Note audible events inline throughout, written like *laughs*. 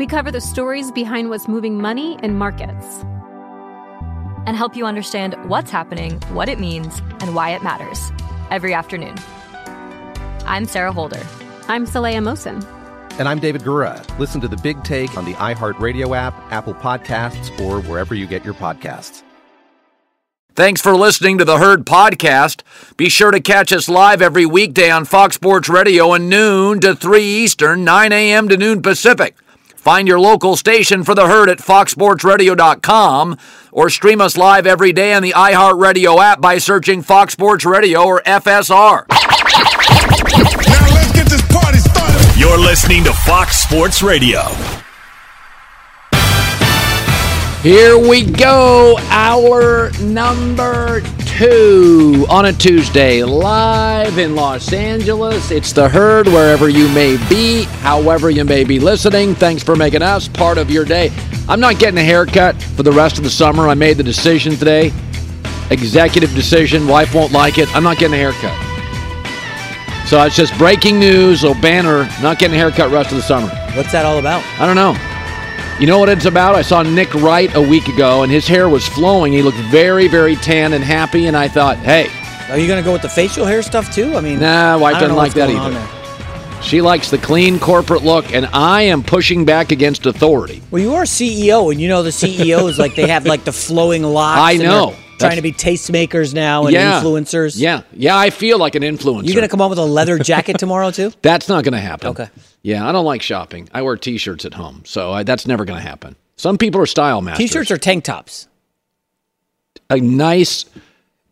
We cover the stories behind what's moving money and markets and help you understand what's happening, what it means, and why it matters every afternoon. I'm Sarah Holder. I'm Saleha Mohsin. And I'm David Gura. Listen to the big take on the iHeartRadio app, Apple Podcasts, or wherever you get your podcasts. Thanks for listening to the Herd Podcast. Be sure to catch us live every weekday on Fox Sports Radio at noon to 3 Eastern, 9 a.m. to noon Pacific. Find your local station for the herd at foxsportsradio.com or stream us live every day on the iHeartRadio app by searching Fox Sports Radio or FSR. Now let's get this party started. You're listening to Fox Sports Radio. Here we go, hour number two on a Tuesday, live in Los Angeles. It's the herd wherever you may be, however you may be listening. Thanks for making us part of your day. I'm not getting a haircut for the rest of the summer. I made the decision today, executive decision. Wife won't like it. I'm not getting a haircut. So it's just breaking news. Oh, banner, not getting a haircut rest of the summer. What's that all about? I don't know. You know what it's about? I saw Nick Wright a week ago, and his hair was flowing. He looked very, very tan and happy, and I thought, hey. Are you going to go with the facial hair stuff too? I mean, nah, wife doesn't like that either. She likes the clean corporate look, and I am pushing back against authority. Well, you are CEO, and you know the CEOs like they have like the flowing locks. I know. Trying to be tastemakers now and yeah, influencers. Yeah, yeah, I feel like an influencer. You're gonna come on with a leather jacket tomorrow too? *laughs* That's not gonna happen. Okay. Yeah, I don't like shopping. I wear t-shirts at home, so I, that's never gonna happen. Some people are style masters. T-shirts or tank tops. A nice,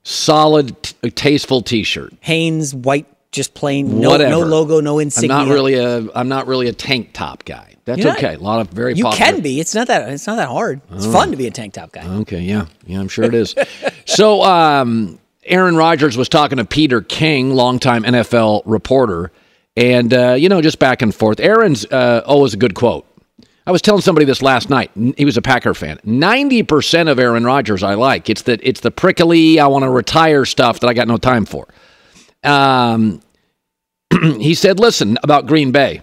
solid, t- tasteful T-shirt. Hanes white, just plain, no, Whatever. no logo, no insignia. I'm not really a. I'm not really a tank top guy. That's You're okay. Not, a lot of very. You popular. can be. It's not that. It's not that hard. It's oh. fun to be a tank top guy. Okay. Yeah. Yeah. I'm sure it is. *laughs* so, um, Aaron Rodgers was talking to Peter King, longtime NFL reporter, and uh, you know, just back and forth. Aaron's uh, always a good quote. I was telling somebody this last night. He was a Packer fan. Ninety percent of Aaron Rodgers I like. It's the it's the prickly. I want to retire stuff that I got no time for. Um, *clears throat* he said, "Listen about Green Bay.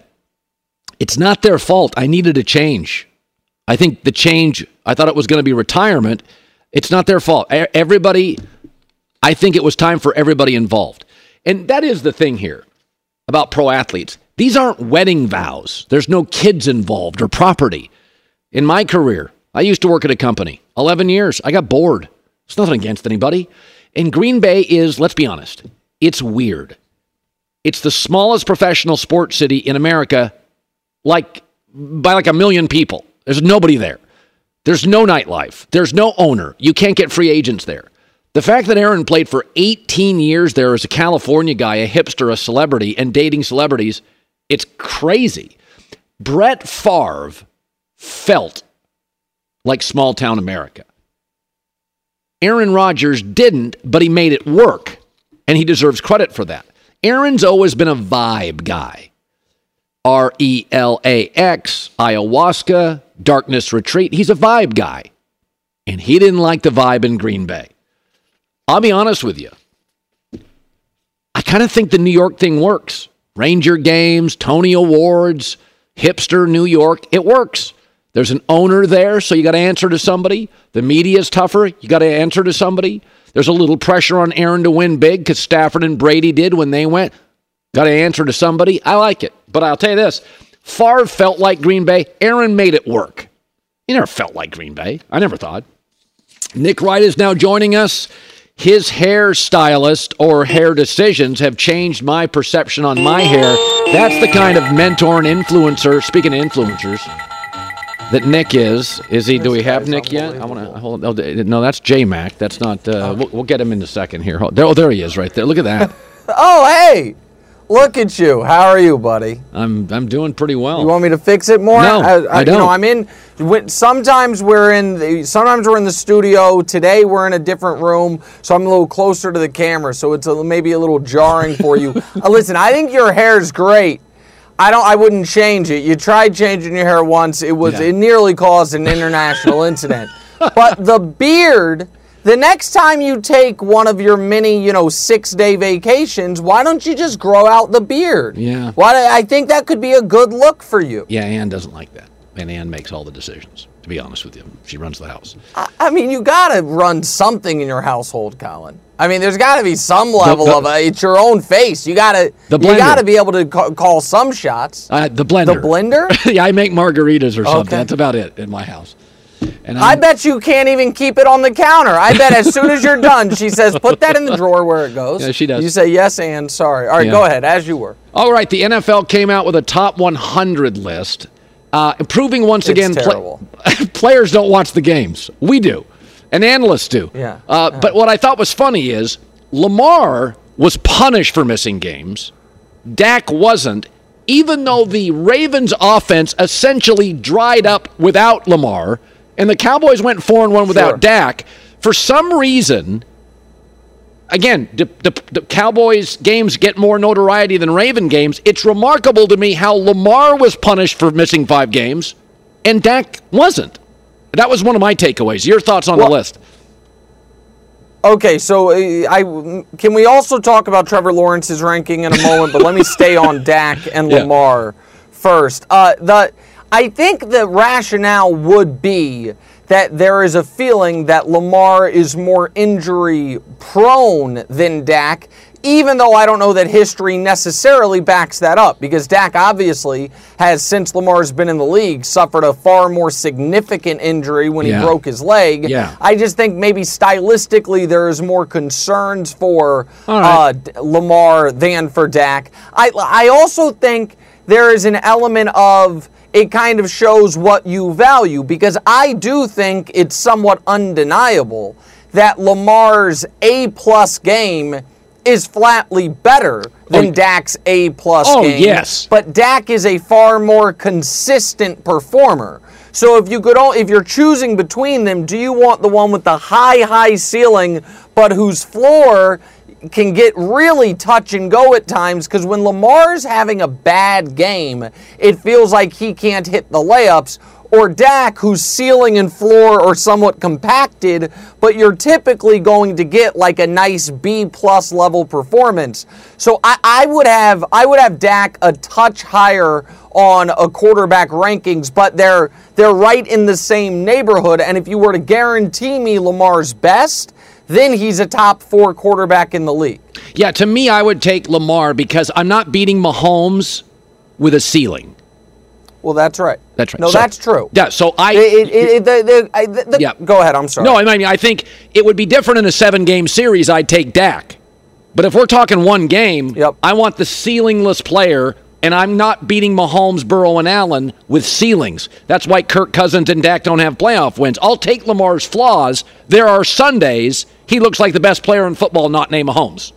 It's not their fault. I needed a change. I think the change. I thought it was going to be retirement. It's not their fault. Everybody. I think it was time for everybody involved. And that is the thing here about pro athletes. These aren't wedding vows. There's no kids involved or property. In my career, I used to work at a company 11 years. I got bored. It's nothing against anybody. And Green Bay is, let's be honest, it's weird. It's the smallest professional sports city in America, like by like a million people. There's nobody there. There's no nightlife. There's no owner. You can't get free agents there. The fact that Aaron played for 18 years there as a California guy, a hipster, a celebrity, and dating celebrities it's crazy. Brett Favre felt like small town America. Aaron Rodgers didn't, but he made it work, and he deserves credit for that. Aaron's always been a vibe guy. R E L A X, ayahuasca, darkness retreat. He's a vibe guy. And he didn't like the vibe in Green Bay. I'll be honest with you. I kind of think the New York thing works. Ranger games, Tony Awards, hipster New York. It works. There's an owner there, so you got to answer to somebody. The media is tougher. You got to answer to somebody. There's a little pressure on Aaron to win big because Stafford and Brady did when they went. Got to answer to somebody. I like it. But I'll tell you this Favre felt like Green Bay. Aaron made it work. He never felt like Green Bay. I never thought. Nick Wright is now joining us. His hairstylist or hair decisions have changed my perception on my hair. That's the kind of mentor and influencer, speaking of influencers, that Nick is. Is he? Do we have Nick yet? I want to hold. Oh, no, that's J Mac. That's not. Uh, we'll, we'll get him in a second here. Oh, there he is, right there. Look at that. *laughs* Oh, hey! Look at you. How are you, buddy? I'm I'm doing pretty well. You want me to fix it more? No, I You know, don't. know I'm in. Sometimes we're in. The, sometimes we're in the studio. Today we're in a different room, so I'm a little closer to the camera. So it's a, maybe a little jarring for you. *laughs* uh, listen, I think your hair's great. I don't. I wouldn't change it. You tried changing your hair once. It was. Yeah. It nearly caused an international incident. *laughs* But the beard. The next time you take one of your many, you know, six-day vacations, why don't you just grow out the beard? Yeah. Why? I think that could be a good look for you. Yeah, Ann doesn't like that, and Ann makes all the decisions. To be honest with you, she runs the house. I, I mean, you gotta run something in your household, Colin. I mean, there's got to be some level the- of uh, it's your own face. You gotta, The you gotta be able to ca- call some shots. Uh, the blender. The blender? *laughs* yeah, I make margaritas or something. Okay. That's about it in my house. And I bet you can't even keep it on the counter. I bet as soon as you're *laughs* done, she says, "Put that in the drawer where it goes." Yeah, she does. You say yes and sorry. All right, Yeah. go ahead as you were. All right, the NFL came out with a top 100 list, uh, proving once It's again terrible. *laughs* players don't watch the games. We do, and analysts do. Yeah. Uh, But what I thought was funny is Lamar was punished for missing games. Dak wasn't, even though the Ravens' offense essentially dried up without Lamar, and the Cowboys went four and one without Sure. Dak. For some reason, again, the, the, the Cowboys games get more notoriety than Raven games. It's remarkable to me how Lamar was punished for missing five games and Dak wasn't. That was one of my takeaways. Your thoughts on Well- the list? Okay, so uh, I can we also talk about Trevor Lawrence's ranking in a moment, but let me stay on *laughs* Dak and Yeah. Lamar first. Uh, the I think the rationale would be that there is a feeling that Lamar is more injury prone than Dak, even though I don't know that history necessarily backs that up, because Dak obviously has, since Lamar's been in the league, suffered a far more significant injury when Yeah. he broke his leg. Yeah. I just think maybe stylistically there's more concerns for right. uh, Lamar than for Dak. I I also think there is an element of it kind of shows what you value because I do think it's somewhat undeniable that Lamar's A plus game is flatly better than Oh, Dak's A plus Oh, game. yes. But Dak is a far more consistent performer. So if you could, all, if you're choosing between them, do you want the one with the high, high ceiling, but whose floor can get really touch and go at times? Because when Lamar's having a bad game, it feels like he can't hit the layups. Or Dak, whose ceiling and floor are somewhat compacted, but you're typically going to get like a nice B plus level performance. So I, I would have I would have Dak a touch higher on a quarterback rankings, but they're they're right in the same neighborhood. And if you were to guarantee me Lamar's best, then he's a top four quarterback in the league. Yeah, to me, I would take Lamar because I'm not beating Mahomes with a ceiling. Well, that's right. That's right. No, So- that's true. Yeah, so I. It, it, it, the, the, the, Yeah. Go ahead. I'm sorry. No, I mean, I think it would be different in a seven game series. I'd take Dak. But if we're talking one game, Yep. I want the ceilingless player, and I'm not beating Mahomes, Burrow, and Allen with ceilings. That's why Kirk Cousins and Dak don't have playoff wins. I'll take Lamar's flaws. There are Sundays he looks like the best player in football, not named Mahomes.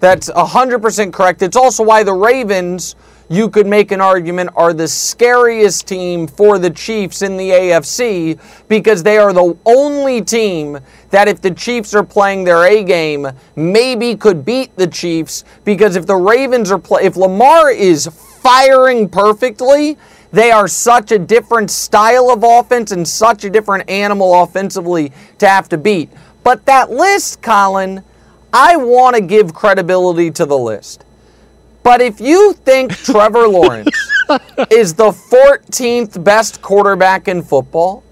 That's 100% correct. It's also why the Ravens, you could make an argument, are the scariest team for the Chiefs in the AFC because they are the only team that, if the Chiefs are playing their A game, maybe could beat the Chiefs. Because if the Ravens are play, if Lamar is firing perfectly, they are such a different style of offense and such a different animal offensively to have to beat. But that list, Colin, I want to give credibility to the list. But if you think Trevor *laughs* Lawrence is the 14th best quarterback in football,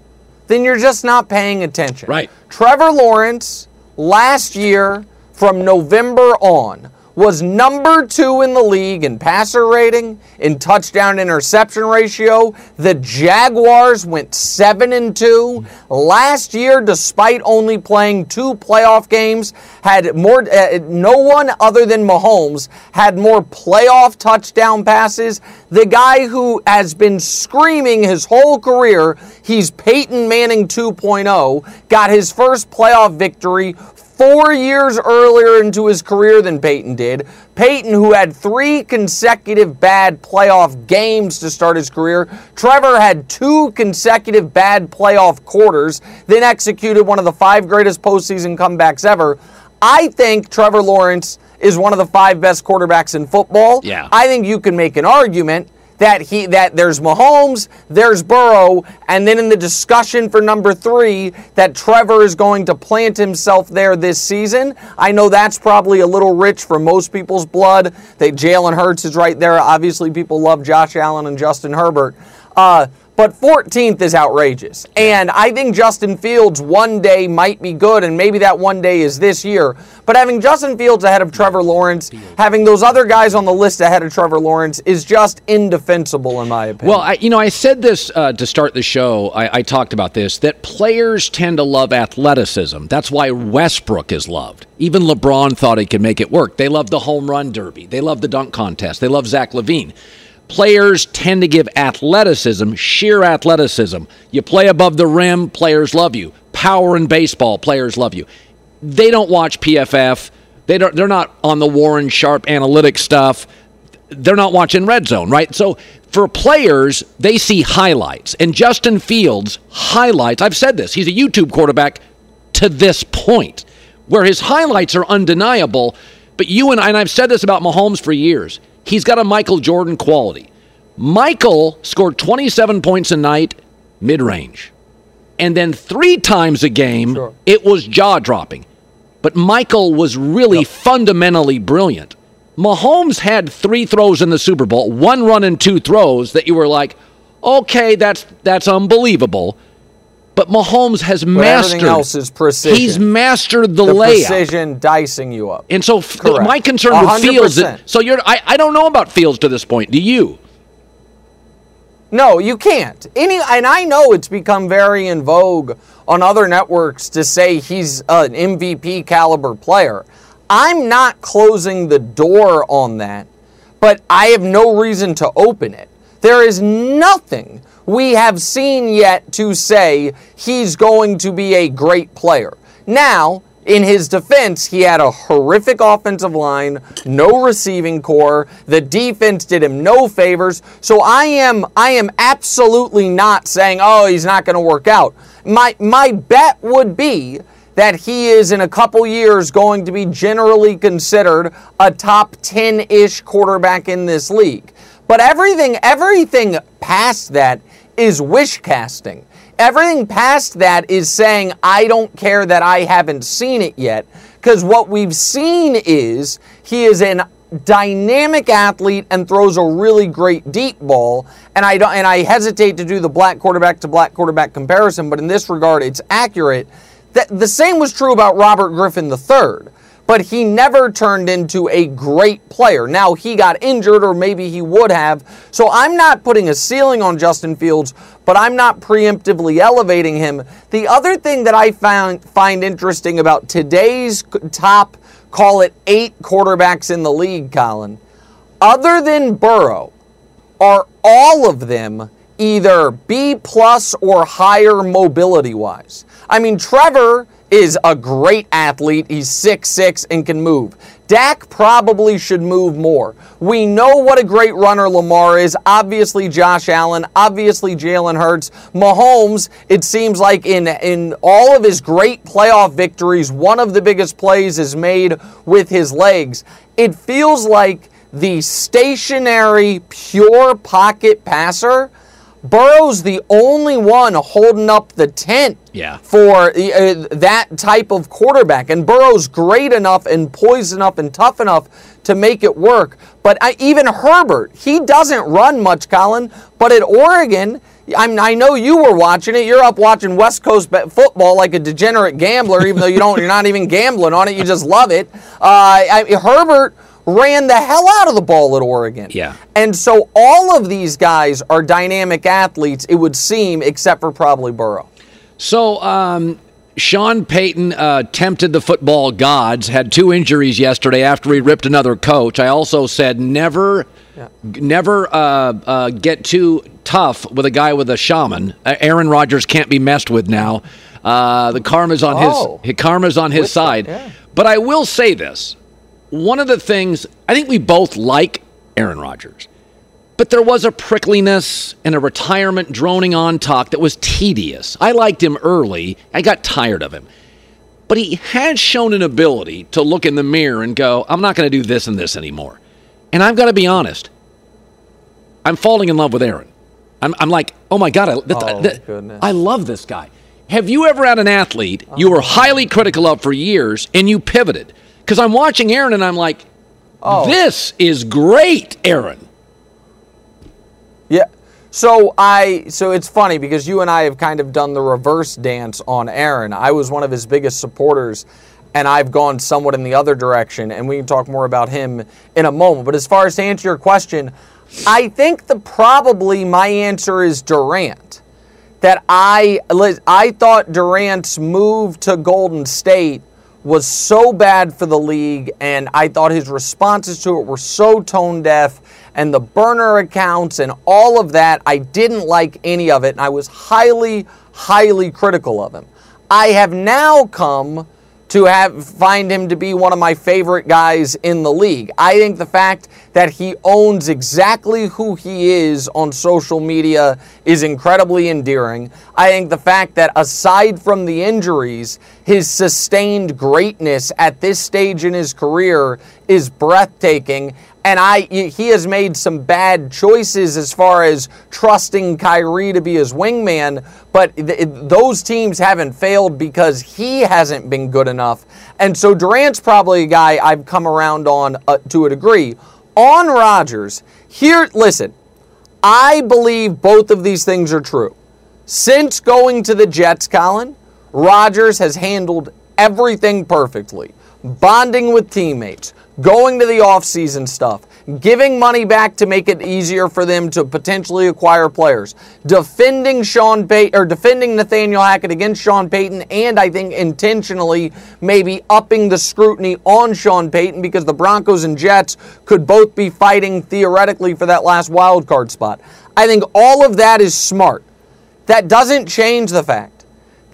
then you're just not paying attention. Right. Trevor Lawrence last year from November on was number two in the league in passer rating, in touchdown interception ratio. The Jaguars went seven and two last year, despite only playing two playoff games. Had more. Uh, no one other than Mahomes had more playoff touchdown passes. The guy who has been screaming his whole career, he's Peyton Manning 2.0, got his first playoff victory four years earlier into his career than Peyton did. Peyton, who had three consecutive bad playoff games to start his career. Trevor had two consecutive bad playoff quarters, then executed one of the five greatest postseason comebacks ever. I think Trevor Lawrence is one of the five best quarterbacks in football. Yeah. I think you can make an argument that he that there's Mahomes, there's Burrow, and then in the discussion for number three, that Trevor is going to plant himself there this season. I know that's probably a little rich for most people's blood. That Jalen Hurts is right there. Obviously, people love Josh Allen and Justin Herbert. Uh, but 14th is outrageous. And I think Justin Fields one day might be good, and maybe that one day is this year. But having Justin Fields ahead of Trevor Lawrence, having those other guys on the list ahead of Trevor Lawrence is just indefensible, in my opinion. Well, I, you know, I said this uh, to start the show. I, I talked about this that players tend to love athleticism. That's why Westbrook is loved. Even LeBron thought he could make it work. They love the home run derby. They love the dunk contest. They love Zach LaVine. Players tend to give athleticism, sheer athleticism. You play above the rim, players love you. Power in baseball, players love you. They don't watch PFF. They don't. They're not on the Warren Sharp analytic stuff they're not watching red zone, right? So for players, they see highlights. And Justin Fields highlights, I've said this, he's a YouTube quarterback to this point where his highlights are undeniable. But you and I, and I've said this about Mahomes for years, he's got a Michael Jordan quality. Michael scored 27 points a night, mid range. And then three times a game, Sure. it was jaw dropping. But Michael was really fundamentally brilliant. Mahomes had three throws in the Super Bowl, one run and two throws that you were like, okay, that's that's unbelievable. But Mahomes has But mastered. everything else is precision. He's mastered the, the layout. precision dicing you up. And so Correct. my concern with Fields. 100%. So you're. I, I don't know about Fields to this point. Do you? No, you can't. Any, and I know it's become very in vogue on other networks to say he's an MVP caliber player. I'm not closing the door on that, but I have no reason to open it. There is nothing we have seen yet to say he's going to be a great player. Now, in his defense, he had a horrific offensive line, no receiving corps. The defense did him no favors. So I am I am absolutely not saying, "Oh, he's not going to work out." My my bet would be that he is in a couple years going to be generally considered a top 10-ish quarterback in this league. But everything everything past that is wish casting. Everything past that is saying, I don't care that I haven't seen it yet. Because what we've seen is he is an dynamic athlete and throws a really great deep ball. And I don't and I hesitate to do the black quarterback to black quarterback comparison, but in this regard it's accurate. That the same was true about Robert Griffin III but he never turned into a great player. Now he got injured, or maybe he would have. So I'm not putting a ceiling on Justin Fields, but I'm not preemptively elevating him. The other thing that I found find interesting about today's top, call it eight quarterbacks in the league, Colin, other than Burrow, are all of them either B plus or higher mobility wise. I mean, Trevor is a great athlete. He's 6'6 and can move. Dak probably should move more. We know what a great runner Lamar is. Obviously, Josh Allen. Obviously, Jalen Hurts. Mahomes, it seems like in, in all of his great playoff victories, one of the biggest plays is made with his legs. It feels like the stationary, pure pocket passer. Burrow's the only one holding up the tent Yeah. for uh, that type of quarterback. And Burrow's great enough and poised enough and tough enough to make it work. But I, even Herbert, he doesn't run much, Colin. But at Oregon, I, mean, I know you were watching it. You're up watching West Coast football like a degenerate gambler, even though you don't. You're not even gambling on it. You just love it. Uh, I, Herbert ran the hell out of the ball at Oregon. Yeah. And so all of these guys are dynamic athletes, it would seem, except for probably Burrow. So, um, Sean Payton uh, tempted the football gods, had two injuries yesterday after he ripped another coach. I also said never, never uh, uh, get too tough with a guy with a shaman. Uh, Aaron Rodgers can't be messed with now. Uh, the karma's on Oh. his karma's on his side. yeah. But I will say this: one of the things I think we both like Aaron Rodgers. But there was a prickliness and a retirement droning on talk that was tedious. I liked him early. I got tired of him. But he has shown an ability to look in the mirror and go, I'm not going to do this and this anymore. And I've got to be honest. I'm falling in love with Aaron. I'm, I'm like, oh my God, I, th- Oh, th- goodness. I love this guy. Have you ever had an athlete you were highly critical of for years and you pivoted? Because I'm watching Aaron and I'm like, Oh. this is great, Aaron. Yeah. So I so it's funny because you and I have kind of done the reverse dance on Aaron. I was one of his biggest supporters and I've gone somewhat in the other direction and we can talk more about him in a moment. But as far as to answer your question, I think the probably my answer is Durant. That I I thought Durant's move to Golden State was so bad for the league, and I thought his responses to it were so tone deaf, and the burner accounts and all of that. I didn't like any of it, and I was highly, highly critical of him. I have now come to have find him to be one of my favorite guys in the league. I think the fact that he owns exactly who he is on social media is incredibly endearing. I think the fact that aside from the injuries, his sustained greatness at this stage in his career is breathtaking. And I, he has made some bad choices as far as trusting Kyrie to be his wingman, but th- those teams haven't failed because he hasn't been good enough. And so Durant's probably a guy I've come around on uh, to a degree. On Rodgers, here, listen, I believe both of these things are true. Since going to the Jets, Colin, Rodgers has handled everything perfectly. Bonding with teammates, going to the offseason stuff, giving money back to make it easier for them to potentially acquire players, defending Sean Payton or defending Nathaniel Hackett against Sean Payton, and I think intentionally maybe upping the scrutiny on Sean Payton because the Broncos and Jets could both be fighting theoretically for that last wild card spot. I think all of that is smart. That doesn't change the fact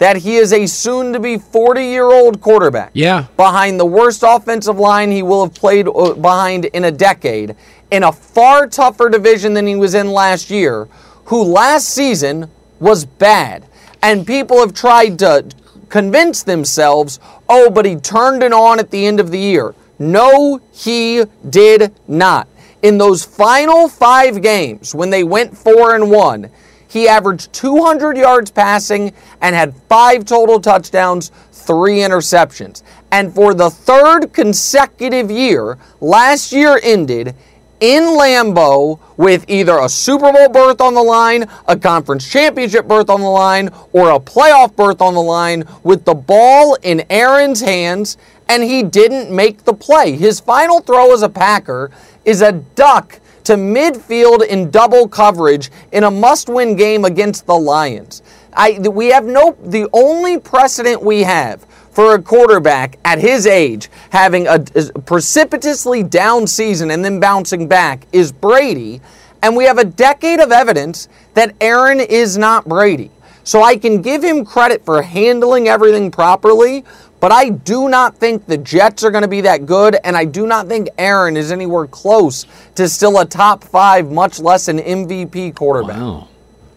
that he is a soon to be 40 year old quarterback. Yeah. Behind the worst offensive line he will have played uh, behind in a decade, in a far tougher division than he was in last year, who last season was bad. And people have tried to convince themselves, oh, but he turned it on at the end of the year. No, he did not. In those final five games, when they went four and one, he averaged 200 yards passing and had five total touchdowns, three interceptions. And for the third consecutive year, last year ended in Lambeau with either a Super Bowl berth on the line, a conference championship berth on the line, or a playoff berth on the line with the ball in Aaron's hands, and he didn't make the play. His final throw as a Packer is a duck to midfield in double coverage in a must-win game against the Lions. I, we have no the only precedent we have for a quarterback at his age having a precipitously down season and then bouncing back is Brady, and we have a decade of evidence that Aaron is not Brady. So I can give him credit for handling everything properly, but I do not think the Jets are going to be that good, and I do not think Aaron is anywhere close to still a top five, much less an MVP quarterback. Wow.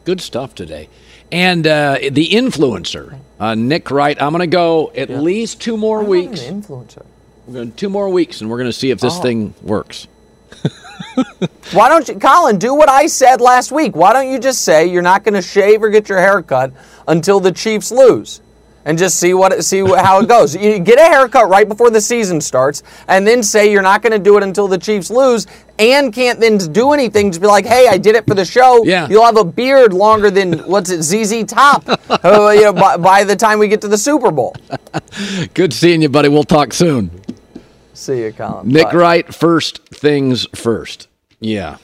Good stuff today. And uh, the influencer, uh, Nick Wright, I'm going to go at least two more I'm weeks. an influencer. We're going two more weeks, and we're going to see if this Oh. thing works. *laughs* Why don't you, Colin, do what I said last week? Why don't you just say you're not going to shave or get your hair cut until the Chiefs lose? And just see what it, see how it goes. You get a haircut right before the season starts, and then say you're not going to do it until the Chiefs lose, and can't then do anything. Just be like, "Hey, I did it for the show." Yeah. You'll have a beard longer than what's it, ZZ Top, *laughs* uh, you know, by, by the time we get to the Super Bowl. *laughs* Good seeing you, buddy. We'll talk soon. See you, Colin. Nick Bye. Wright, first things first. Yeah.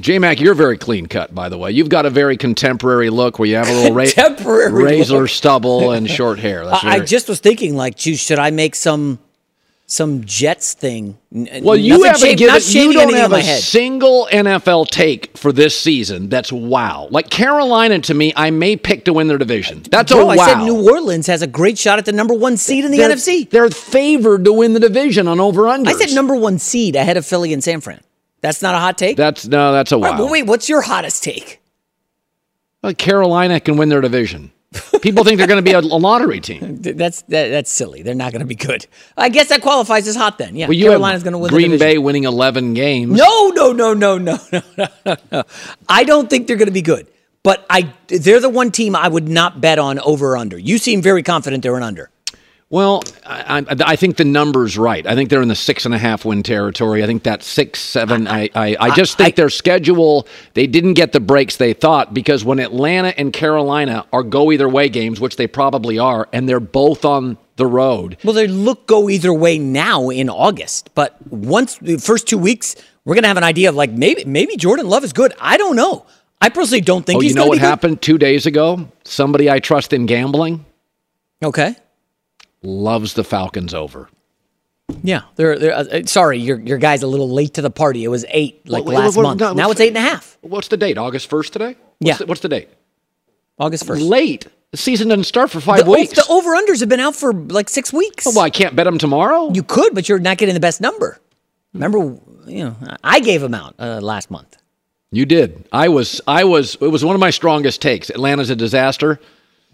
J Mac, you're very clean cut, by the way. You've got a very contemporary look where you have a little ra- *laughs* razor look. stubble and short hair. That's I, just was thinking, like, geez, should I make some some Jets thing? Well, you haven't shave- given you don't have a head. single NFL take for this season. That's wow. Like Carolina to me, I may pick to win their division. That's Bro, a wow. I said New Orleans has a great shot at the number one seed in the they're, NFC. They're favored to win the division on over under. I said number one seed ahead of Philly and San Fran. That's not a hot take. That's no, that's a wild. Right, wait, what's your hottest take? Well, Carolina can win their division. People think they're going to be a, lottery team. *laughs* That's that, that's silly. They're not going to be good. I guess that qualifies as hot then. Yeah, well, Carolina's going to win. Green Bay winning eleven games. No, no, no, no, no, *laughs* no, no, no. I don't think they're going to be good. But I, they're the one team I would not bet on over under. You seem very confident they're an under. Well, I, I, I think the number's right. I think they're in the six and a half win territory. I think that six, seven. I, I, I just think their schedule, they didn't get the breaks they thought because when Atlanta and Carolina are go either way games, which they probably are, and they're both on the road. Well, they look go either way now in August. But once the first two weeks, we're going to have an idea of like maybe maybe Jordan Love is good. I don't know. I personally don't think Oh, he's you know what be good. happened two days ago? Somebody I trust in gambling Okay. Loves the Falcons over. Yeah, they're, they're uh, sorry, your your guy's a little late to the party. It was eight like Well, last well, month. no, now it's eight and a half. What's the date? August 1st today? Yeah. What's the, what's the date? August first. Late. The season doesn't start for five The, weeks. the over unders have been out for like six weeks. well, I can't bet them tomorrow. You could, but you're not getting the best number. Remember, you know, I gave them out uh, last month. You did. I was. I was. It was one of my strongest takes. Atlanta's a disaster.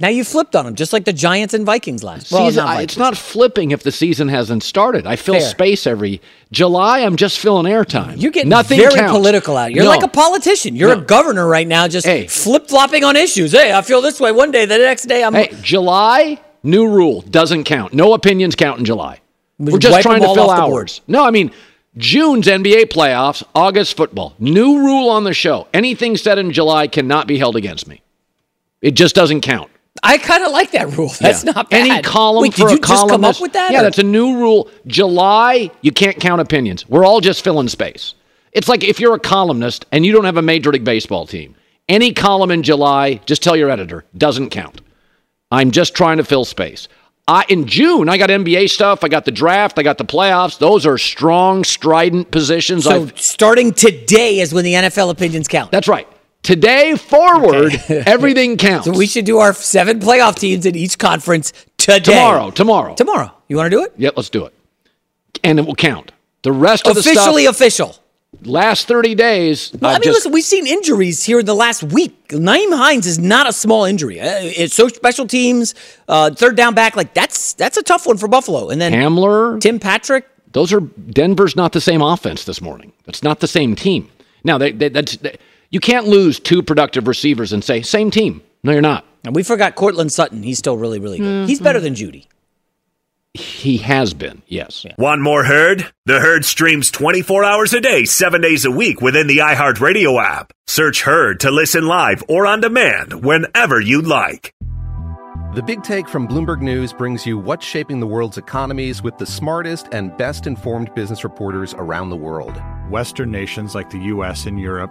Now you flipped on them, just like the Giants and Vikings last. Well, Season- not I- it's not flipping if the season hasn't started. I fill Fair. space every July. I'm just filling airtime. You're getting Nothing very counts. political out. You're No. like a politician. You're No. a governor right now, just Hey. flip flopping on issues. Hey, I feel this way one day, the next day I'm. Hey, July new rule doesn't count. No opinions count in July. We We're just trying to fill off the board. hours. No, I mean June's NBA playoffs, August football. New rule on the show. Anything said in July cannot be held against me. It just doesn't count. I kind of like that rule. That's Yeah. not bad. Any column Wait, for did you a just come up with that? Yeah, or- that's a new rule. July, you can't count opinions. We're all just filling space. It's like if you're a columnist and you don't have a major league baseball team, any column in July, just tell your editor, doesn't count. I'm just trying to fill space. I, in June, I got NBA stuff. I got the draft. I got the playoffs. Those are strong, strident positions. So I've- starting today is when the NFL opinions count. that's right. Today forward, *laughs* everything counts. So we should do our seven playoff teams in each conference today. tomorrow. Tomorrow. Tomorrow. You want to do it? Yeah, let's do it. And it will count. The rest of the Officially stuff, official. last 30 days. Well, I mean, just- listen, we've seen injuries here in the last week. Nyheim Hines is not a small injury. Uh, It's so special teams, uh, third down back. Like that's that's a tough one for Buffalo. And then Hamler, Tim Patrick. those are Denver's not the same offense this morning. That's not the same team. Now, they, they, that's, they, you can't lose two productive receivers and say same team. No, you're not. And we forgot Courtland Sutton. He's still really, really good. He's better than Jeudy. He has been, yes. One more Herd? The Herd streams 24 hours a day, 7 days a week within the iHeartRadio app. Search Herd to listen live or on demand whenever you'd like. The Big Take from Bloomberg News brings you what's shaping the world's economies with the smartest and best informed business reporters around the world. Western nations like the US and Europe.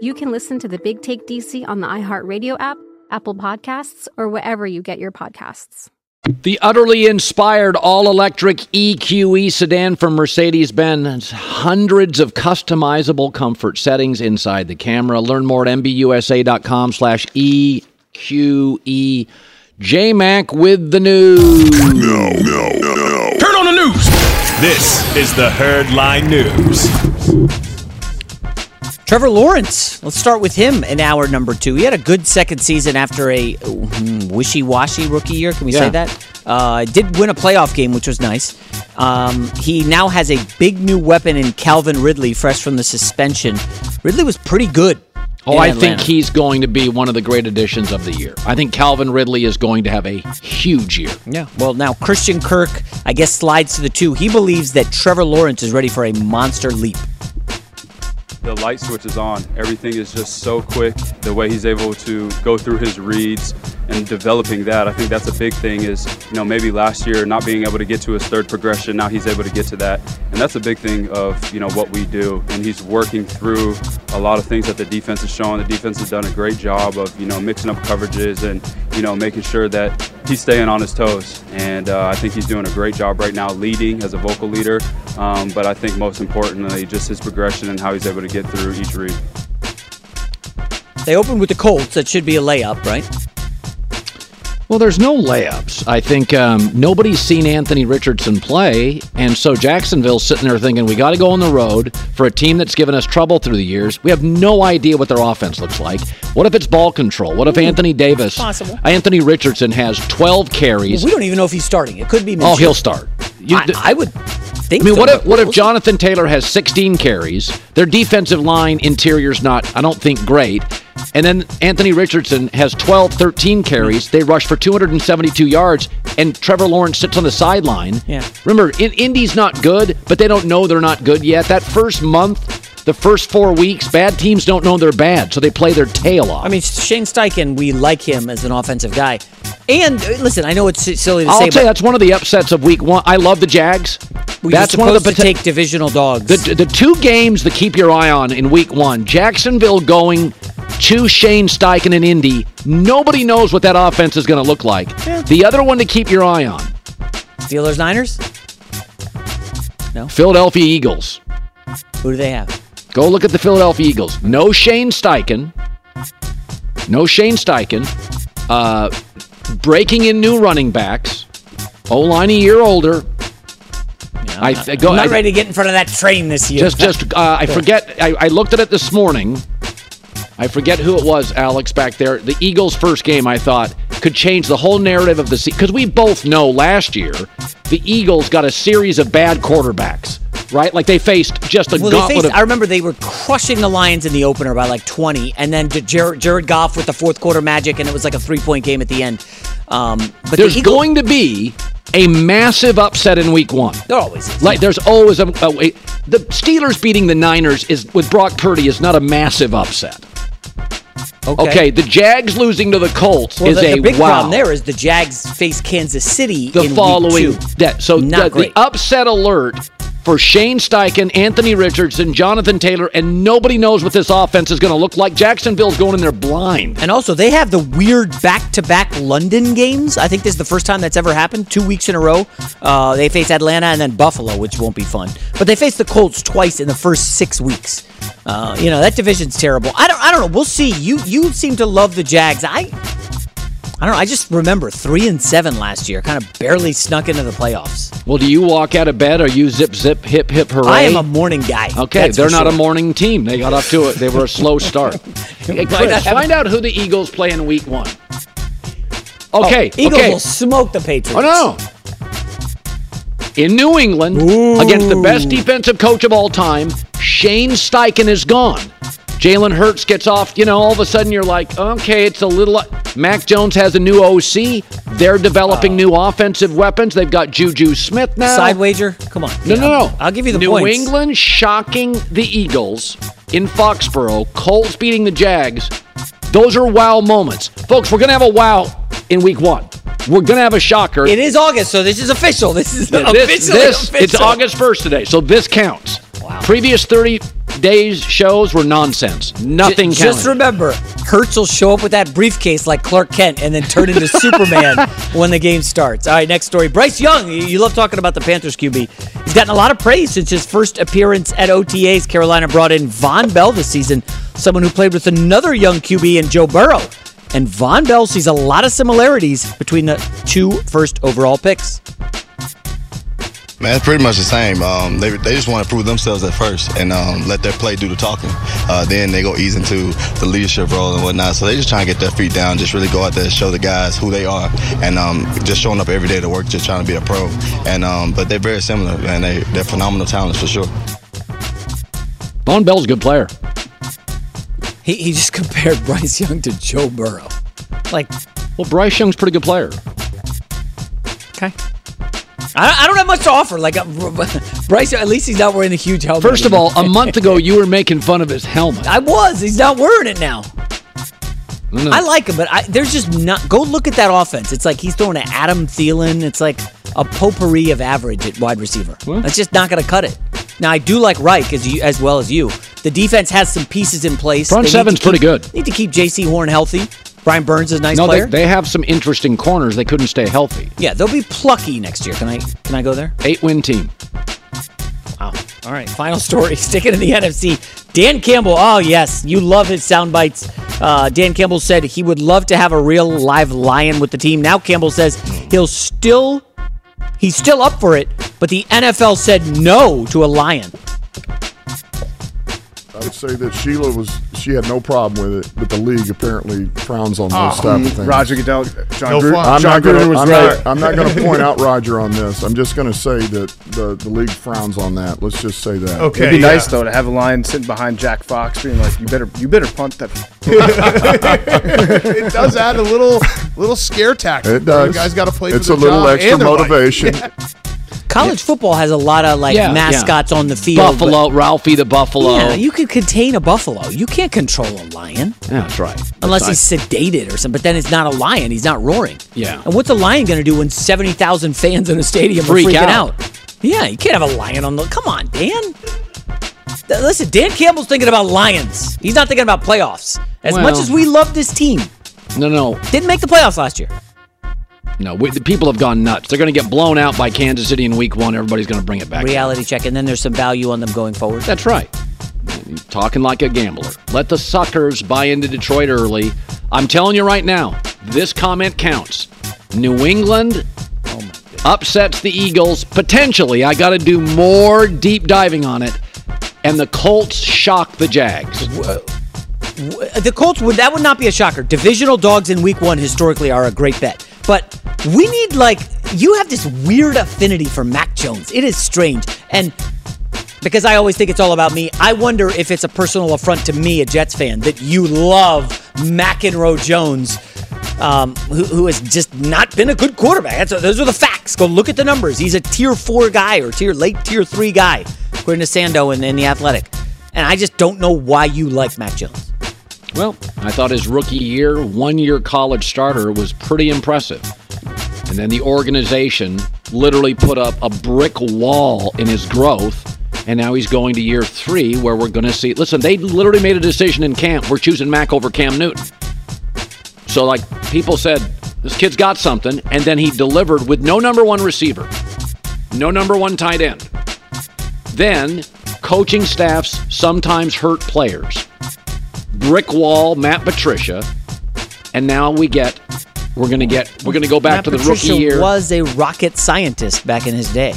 you can listen to the Big Take DC on the iHeartRadio app, Apple Podcasts, or wherever you get your podcasts. The utterly inspired all electric EQE sedan from Mercedes Benz. Hundreds of customizable comfort settings inside the camera. Learn more at MBUSA.com slash EQE. J Mac with the news. No, no, no, no. Turn on the news. This is the Herdline News. Trevor Lawrence. Let's start with him in hour number two. He had a good second season after a mm, wishy-washy rookie year. Can we Yeah. say that? Uh, did win a playoff game, which was nice. Um, he now has a big new weapon in Calvin Ridley, fresh from the suspension. Ridley was pretty good. Oh, I think he's going to be one of the great additions of the year. I think Calvin Ridley is going to have a huge year. Yeah. Well, now Christian Kirk, I guess, slides to the two. He believes that Trevor Lawrence is ready for a monster leap. The light switch is on. Everything is just so quick. The way he's able to go through his reads and developing that, I think that's a big thing. Is you know maybe last year not being able to get to his third progression, now he's able to get to that, and that's a big thing of you know what we do. And he's working through a lot of things that the defense is showing. The defense has done a great job of you know mixing up coverages and you know making sure that he's staying on his toes. And uh, I think he's doing a great job right now, leading as a vocal leader. Um, but I think most importantly, just his progression and how he's able to get through each read. They opened with the Colts. That should be a layup, right? Well, there's no layups. I think um, nobody's seen Anthony Richardson play, and so Jacksonville's sitting there thinking we got to go on the road for a team that's given us trouble through the years. We have no idea what their offense looks like. What if it's ball control? What if Anthony Davis, possible. Anthony Richardson has 12 carries? We don't even know if he's starting. It could be. Oh, he'll start. You- I, I would think. I mean, so, what if what if. Jonathan Taylor has 16 carries? Their defensive line interior's not, I don't think, great. And then Anthony Richardson has 12, 13 carries. They rush for 272 yards, and Trevor Lawrence sits on the sideline. Yeah. Remember, in, Indy's not good, but they don't know they're not good yet. That first month, the first four weeks, bad teams don't know they're bad, so they play their tail off. I mean, Shane Steichen, we like him as an offensive guy. And uh, listen, I know it's silly to I'll say, tell you, that's one of the upsets of week one. I love the Jags. that's one of the take divisional dogs. The, the two games to keep your eye on in week one Jacksonville going to Shane Steichen in Indy. Nobody knows what that offense is going to look like. The other one to keep your eye on Steelers, Niners. No. Philadelphia Eagles. Who do they have? Go look at the Philadelphia Eagles. No Shane Steichen. No Shane Steichen. Uh, breaking in new running backs. O line a year older. I th- go. I'm not I- ready to get in front of that train this year. Just, just. Uh, I forget. I, I looked at it this morning. I forget who it was, Alex, back there. The Eagles' first game, I thought, could change the whole narrative of the season. Because we both know last year, the Eagles got a series of bad quarterbacks, right? Like they faced just a Well, gauntlet faced, of. I remember they were crushing the Lions in the opener by like 20, and then Jared, Jared Goff with the fourth quarter magic, and it was like a three point game at the end. Um, but there's the going to be a massive upset in Week One. There always is. Like there's always a, a a- the Steelers beating the Niners is with Brock Purdy is not a massive upset. Okay, the Jags losing to the Colts well, is the, a the big wow. problem there is the Jags face Kansas City the in following week two. that so Not the, great. the upset alert for Shane Steichen, Anthony Richardson, Jonathan Taylor, and nobody knows what this offense is going to look like. Jacksonville's going in there blind. And also, they have the weird back-to-back London games. I think this is the first time that's ever happened. Two weeks in a row. Uh, they face Atlanta and then Buffalo, which won't be fun. But they face the Colts twice in the first six weeks. Uh, you know that division's terrible. I don't. I don't know. We'll see. You you seem to love the Jags. I. I don't know. I just remember three and seven last year, kind of barely snuck into the playoffs. Well, do you walk out of bed or you zip zip hip hip hooray? I am a morning guy. Okay, they're not sure. a morning team. They got off to it. They were a slow start. *laughs* Hey, find, out, find out who the Eagles play in Week One. Oh, okay, Oh, Eagles okay. will smoke the Patriots. Oh no! In New England, against the best defensive coach of all time, Shane Steichen is gone. Jalen Hurts gets off, you know, all of a sudden you're like, okay, it's a little. Mac Jones has a new OC. They're developing new offensive weapons. They've got Juju Smith now. Side wager? Come on. No, Yeah, no, no. I'll give you the New points. England shocking the Eagles in Foxborough. Colts beating the Jags. Those are wow moments. Folks, we're going to have a wow in week one. We're going to have a shocker. It is August, so this is official. This is Yeah, officially this, this it's. August 1st today, so this counts. Wow. Previous 30 days shows were nonsense. Nothing Ju- Just counted. remember, Hurts will show up with that briefcase like Clark Kent and then turn into *laughs* Superman when the game starts. All right, next story. Bryce Young, you- you love talking about the Panthers QB. He's gotten a lot of praise since his first appearance at OTAs. Carolina brought in Vonn Bell this season, someone who played with another young QB in Joe Burrow. And Vonn Bell sees a lot of similarities between the two first overall picks. Man, it's pretty much the same. Um, they, they just want to prove themselves at first and um, let their play do the talking. Uh, then they go ease into the leadership role and whatnot. So they just trying to get their feet down, just really go out there and show the guys who they are, and um, just showing up every day to work, just trying to be a pro. And um, but they're very similar, and they they're phenomenal talents for sure. Vonn Bell's a good player. He, he just *laughs* compared Bryce Young to Joe Burrow. Like, well, Bryce Young's a pretty good player. Okay. I, I don't have much to offer. Like, uh, *laughs* Bryce, at least he's not wearing the huge helmet. First of all, a month ago *laughs* you were making fun of his helmet. I was. He's not wearing it now. No. I like him, but I, there's just not. Go look at that offense. It's like he's throwing to Adam Thielen. It's like a potpourri of average at wide receiver. That's just not going to cut it. Now I do like Reich as you, as well as you. The defense has some pieces in place. Front They seven's keep- pretty good. Need to keep Jaycee Horn healthy. Brian Burns is a nice no, they, player. they have some interesting corners. They couldn't stay healthy. yeah, they'll be plucky next year. Can I can I go there? Eight win team. Wow. All right. Final story. *laughs* Sticking in the NFC. Dan Campbell. Oh yes, you love his sound bites. Uh, Dan Campbell said he would love to have a real live lion with the team. Now Campbell says he'll still he's still up for it, but the NFL said no to a lion. I would say that Sheila was she had no problem with it, but the league apparently frowns on those Oh, type of ah, things. Roger Goodell, John, No Gru- I'm John not gonna, Gruden was I'm right. Not, I'm not going *laughs* to point out Roger on this. I'm just going to say that the, the league frowns on that. Let's just say that. Okay, It'd be nice though to have a lion sitting behind Jack Fox, being like, "You better, you better punt that." *laughs* it does add a little little scare tactic. It does. The guy's got to play It's for a little job extra and *laughs* right. motivation. Yeah. College football has a lot of like Yeah, mascots yeah. on the field. Buffalo, Ralphie the Buffalo. Yeah, you can contain a buffalo. You can't control a lion. Yeah, that's right. Unless That's he's sedated or something, but then it's not a lion. He's not roaring. Yeah. And what's a lion going to do when 70,000 fans in a stadium Freak are freaking out. out? Yeah, you can't have a lion on the. Come on, Dan. Listen, Dan Campbell's thinking about lions. He's not thinking about playoffs. As much as we love this team, No, no, didn't make the playoffs last year. No. We, the people have gone nuts. They're going to get blown out by Kansas City in Week One. Everybody's going to bring it back. Reality check, and then there's some value on them going forward. That's right. Talking like a gambler. Let the suckers buy into Detroit early. I'm telling you right now, this comment counts. New England upsets the Eagles. Potentially, I got to do more deep diving on it. And the Colts shock the Jags. Uh, w- The Colts would that would not be a shocker. Divisional dogs in week one historically are a great bet. But we need like you have this weird affinity for Mac Jones. It is strange. And because I always think it's all about me, I wonder if it's a personal affront to me, a Jets fan, that you love McEnroe Jones, um, who, who has just not been a good quarterback. Those are the facts. Go look at the numbers. He's a tier four guy or tier late tier three guy, according to Sando in, in the Athletic. And I just don't know why you like Mac Jones. Well, I thought his rookie year, one year college starter, was pretty impressive. And then the organization literally put up a brick wall in his growth. And now he's going to year three where we're going to see. Listen, they literally made a decision in camp. We're choosing Mac over Cam Newton. So, like, people said, this kid's got something. And then he delivered with no number one receiver, no number one tight end. Then, coaching staffs sometimes hurt players. Brick wall, Matt Patricia. And now we get we're going to get we're going to go back Matt to the Patricia rookie year. was a rocket scientist back in his day.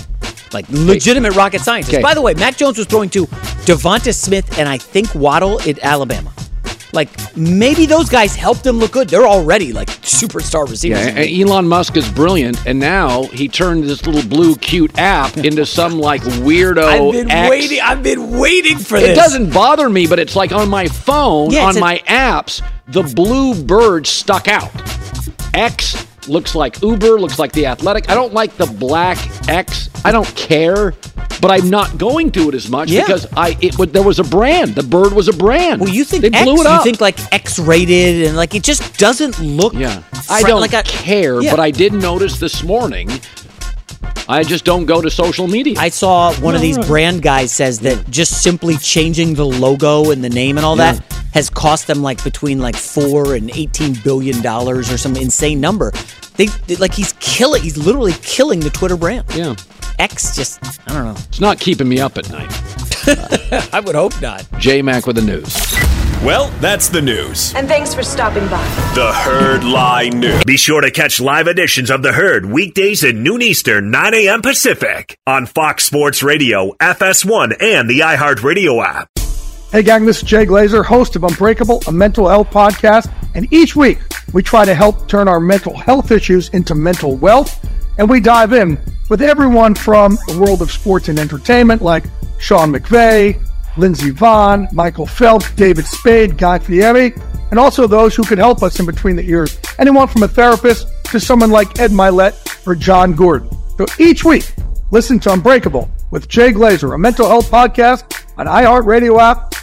Like legitimate rocket scientist. Okay. By the way, Mac Jones was throwing to DeVonta Smith and I think Waddle at Alabama. Like maybe those guys helped him look good. They're already like superstar receivers. Yeah, and Elon Musk is brilliant, and now he turned this little blue cute app into some like weirdo. I've been X. waiting. I've been waiting for It this. It doesn't bother me, but it's like on my phone, Yeah, on a- my apps, the blue bird stuck out. X looks like Uber, looks like the Athletic. I don't like the black X. I don't care, but I'm not going to it as much Yeah. because I it there was a brand. The bird was a brand. Well, you think they X, blew it up? You think like X-rated and like it just doesn't look. Yeah, I fr- don't like a- care, Yeah. but I did notice this morning. I just don't go to social media. I saw one of these right. brand guys says that just simply changing the logo and the name and all Yeah. that has cost them like between like four and eighteen billion dollars or some insane number. They they- like he's killing. He's literally killing the Twitter brand. Yeah. X just I don't know. It's not keeping me up at night. *laughs* I would hope not. J Mac with the news. Well, that's the news. And thanks for stopping by. The Herd Line News. Be sure to catch live editions of The Herd weekdays at noon Eastern, 9 a.m. Pacific on Fox Sports Radio, FS1, and the iHeartRadio app. Hey, gang, this is Jay Glazer, host of Unbreakable, a mental health podcast. And each week, we try to help turn our mental health issues into mental wealth. And we dive in with everyone from the world of sports and entertainment, like Sean McVay, Lindsey Vonn, Michael Phelps, David Spade, Guy Fieri, and also those who could help us in between the ears. Anyone from a therapist to someone like Ed Mylett or Jon Gordon. So each week, listen to Unbreakable with Jay Glazer, a mental health podcast on iHeartRadio app,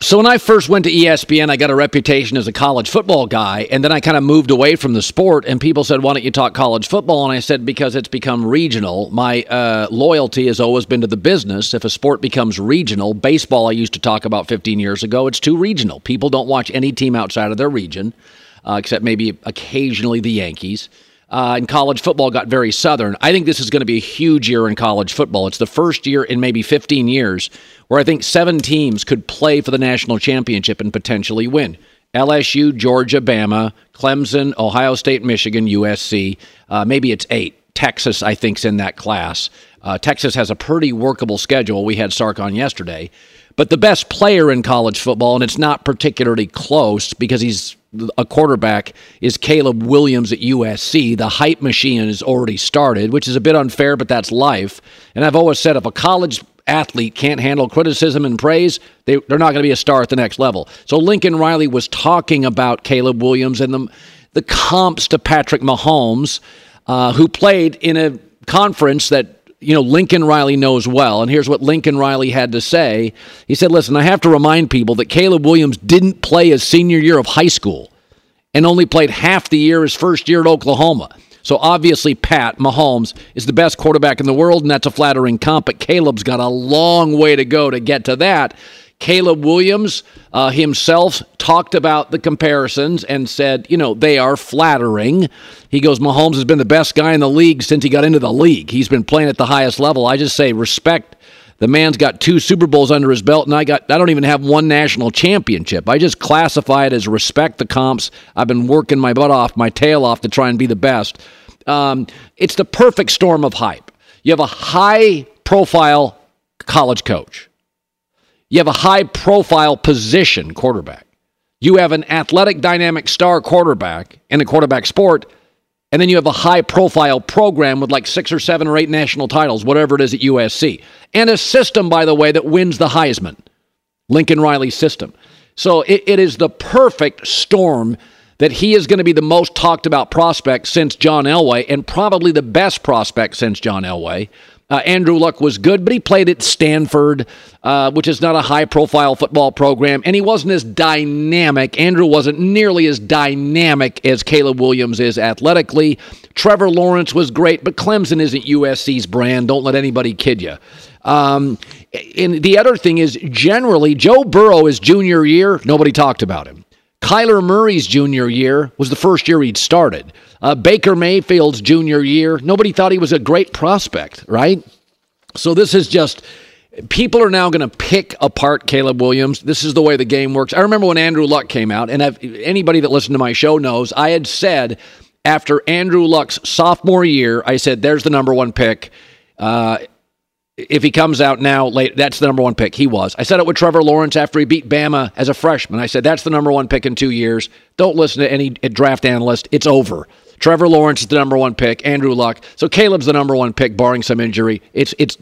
So when I first went to ESPN, I got a reputation as a college football guy, and then I kind of moved away from the sport. And people said, "Why don't you talk college football?" And I said, "Because it's become regional. My uh, loyalty has always been to the business. If a sport becomes regional, baseball I used to talk about 15 years ago, it's too regional. People don't watch any team outside of their region, uh, except maybe occasionally the Yankees." Uh, and college football got very southern. I think this is going to be a huge year in college football. It's the first year in maybe 15 years where I think seven teams could play for the national championship and potentially win. LSU, Georgia, Bama, Clemson, Ohio State, Michigan, USC. Uh, maybe it's eight. Texas, I think, is in that class. Uh, Texas has a pretty workable schedule. We had Sark on yesterday. But the best player in college football, and it's not particularly close because he's a quarterback, is Caleb Williams at USC. The hype machine has already started, which is a bit unfair, but that's life. And I've always said if a college athlete can't handle criticism and praise, they, they're not going to be a star at the next level. So Lincoln Riley was talking about Caleb Williams and the, the comps to Patrick Mahomes, uh, who played in a conference that you know Lincoln Riley knows well. And here's what Lincoln Riley had to say. He said, "Listen, I have to remind people that Caleb Williams didn't play his senior year of high school and only played half the year his first year at Oklahoma." So obviously, Pat Mahomes is the best quarterback in the world, and that's a flattering comp. But Caleb's got a long way to go to get to that. Caleb Williams uh, himself talked about the comparisons and said, you know, they are flattering. He goes, Mahomes has been the best guy in the league since he got into the league. He's been playing at the highest level. I just say respect. The man's got two Super Bowls under his belt, and I got I don't even have one national championship. I just classify it as respect the comps. I've been working my butt off, my tail off to try and be the best. Um, it's the perfect storm of hype. You have a high profile college coach. You have a high profile position quarterback. You have an athletic, dynamic star quarterback in a quarterback sport. And then you have a high profile program with like six or seven or eight national titles, whatever it is at USC. And a system, by the way, that wins the Heisman Lincoln Riley system. So it, it is the perfect storm that he is going to be the most talked about prospect since John Elway and probably the best prospect since John Elway. Uh, Andrew Luck was good, but he played at Stanford, uh, which is not a high profile football program, and he wasn't as dynamic. Andrew wasn't nearly as dynamic as Caleb Williams is athletically. Trevor Lawrence was great, but Clemson isn't USC's brand. Don't let anybody kid you. Um, and the other thing is, generally, Joe Burrow, his junior year, nobody talked about him. Kyler Murray's junior year was the first year he'd started. Uh, Baker Mayfield's junior year, nobody thought he was a great prospect, right? So this is just people are now going to pick apart Caleb Williams. This is the way the game works. I remember when Andrew Luck came out, and I've, anybody that listened to my show knows I had said after Andrew Luck's sophomore year, I said, "There's the number one pick." Uh, if he comes out now late, that's the number one pick. He was. I said it with Trevor Lawrence after he beat Bama as a freshman. I said that's the number one pick in two years. Don't listen to any draft analyst. It's over. Trevor Lawrence is the number one pick. Andrew Luck. So Caleb's the number one pick, barring some injury. It's it's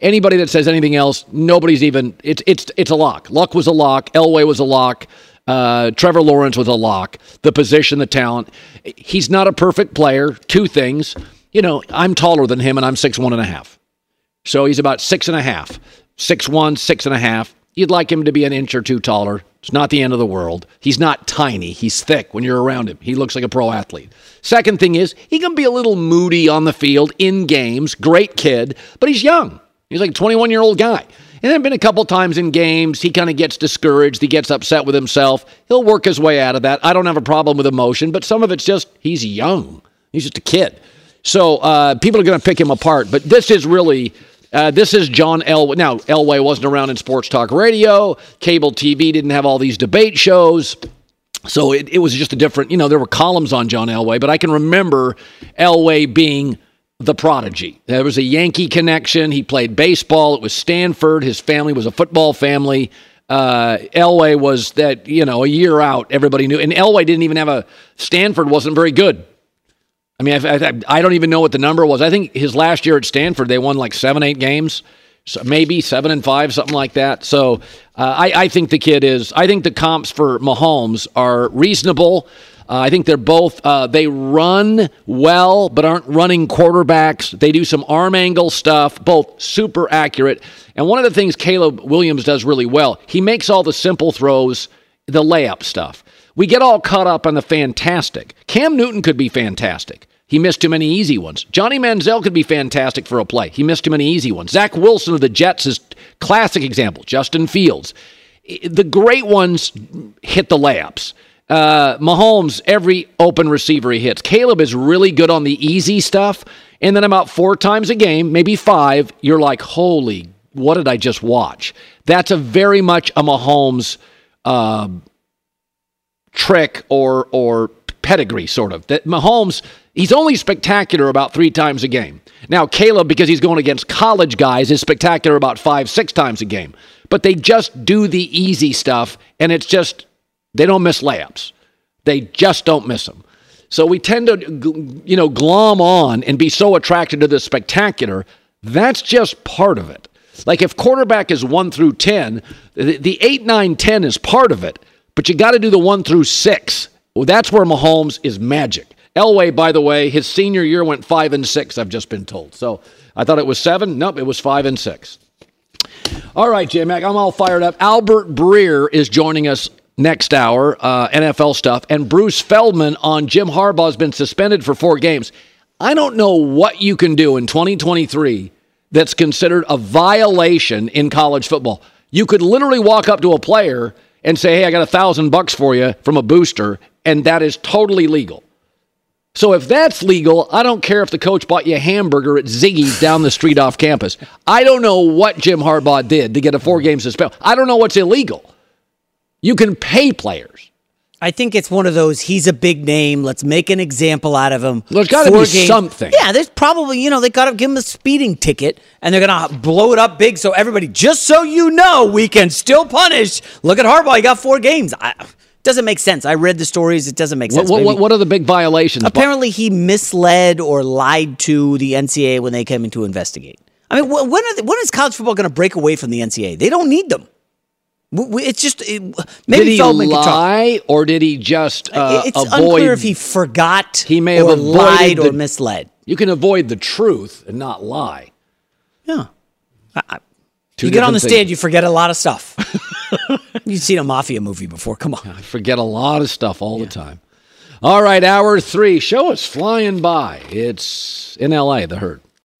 anybody that says anything else. Nobody's even. It's it's it's a lock. Luck was a lock. Elway was a lock. Uh, Trevor Lawrence was a lock. The position, the talent. He's not a perfect player. Two things. You know, I'm taller than him, and I'm six one and a half. So he's about six and a half, six one, six and a half. You'd like him to be an inch or two taller. It's not the end of the world. He's not tiny. He's thick when you're around him. He looks like a pro athlete. Second thing is, he can be a little moody on the field in games. Great kid, but he's young. He's like a 21 year old guy. And there have been a couple times in games he kind of gets discouraged. He gets upset with himself. He'll work his way out of that. I don't have a problem with emotion, but some of it's just he's young. He's just a kid. So uh, people are going to pick him apart. But this is really uh, this is John Elway. Now, Elway wasn't around in sports talk radio. Cable TV didn't have all these debate shows. So it, it was just a different, you know, there were columns on John Elway, but I can remember Elway being the prodigy. There was a Yankee connection. He played baseball. It was Stanford. His family was a football family. Uh, Elway was that, you know, a year out, everybody knew. And Elway didn't even have a, Stanford wasn't very good. I mean, I, I, I, don't even know what the number was. I think his last year at Stanford, they won like seven, eight games, so maybe seven and five, something like that. So uh, I, I, think the kid is. I think the comps for Mahomes are reasonable. Uh, I think they're both, uh, they run well, but aren't running quarterbacks. They do some arm angle stuff, both super accurate. And one of the things Caleb Williams does really well, he makes all the simple throws, the layup stuff. We get all caught up on the fantastic. Cam Newton could be fantastic. He missed too many easy ones. Johnny Manziel could be fantastic for a play. He missed too many easy ones. Zach Wilson of the Jets is classic example. Justin Fields. The great ones hit the layups. Uh, Mahomes, every open receiver he hits. Caleb is really good on the easy stuff. And then about four times a game, maybe five, you're like, holy, what did I just watch? That's a very much a Mahomes uh, trick or or pedigree, sort of. That Mahomes, he's only spectacular about three times a game. Now, Caleb, because he's going against college guys, is spectacular about five, six times a game. But they just do the easy stuff, and it's just, they don't miss layups. They just don't miss them. So we tend to, you know, glom on and be so attracted to the spectacular. That's just part of it. Like if quarterback is 1 through 10, the, the 8, 9, 10 is part of it, but you got to do the 1 through 6. Well, that's where Mahomes is magic. Elway, by the way, his senior year went 5 and 6, I've just been told. So I thought it was 7. Nope, it was 5 and 6. All right, J Mac, I'm all fired up. Albert Breer is joining us next hour, uh, NFL stuff, and Bruce Feldman on Jim Harbaugh has been suspended for four games. I don't know what you can do in 2023 that's considered a violation in college football. You could literally walk up to a player and say, "Hey, I got a thousand bucks for you from a booster," and that is totally legal. So if that's legal, I don't care if the coach bought you a hamburger at Ziggy's down the street off campus. I don't know what Jim Harbaugh did to get a four-game suspension. I don't know what's illegal. You can pay players. I think it's one of those. He's a big name. Let's make an example out of him. There's got to be something. Yeah, there's probably you know they got to give him a speeding ticket, and they're gonna blow it up big so everybody, just so you know, we can still punish. Look at Harbaugh. He got four games. I, doesn't make sense. I read the stories. It doesn't make sense. What, what, what are the big violations? Apparently, he misled or lied to the NCAA when they came in to investigate. I mean, when, when is college football going to break away from the NCAA? They don't need them. It's just it, maybe did he Feldman lie or did he just uh, it's avoid? unclear if he forgot. He may have lied the, or misled. You can avoid the truth and not lie. Yeah. I, I, you get on the stand, you forget a lot of stuff. *laughs* You've seen a mafia movie before. Come on. I forget a lot of stuff all the time. All right, hour three. Show us flying by. It's in LA, the herd.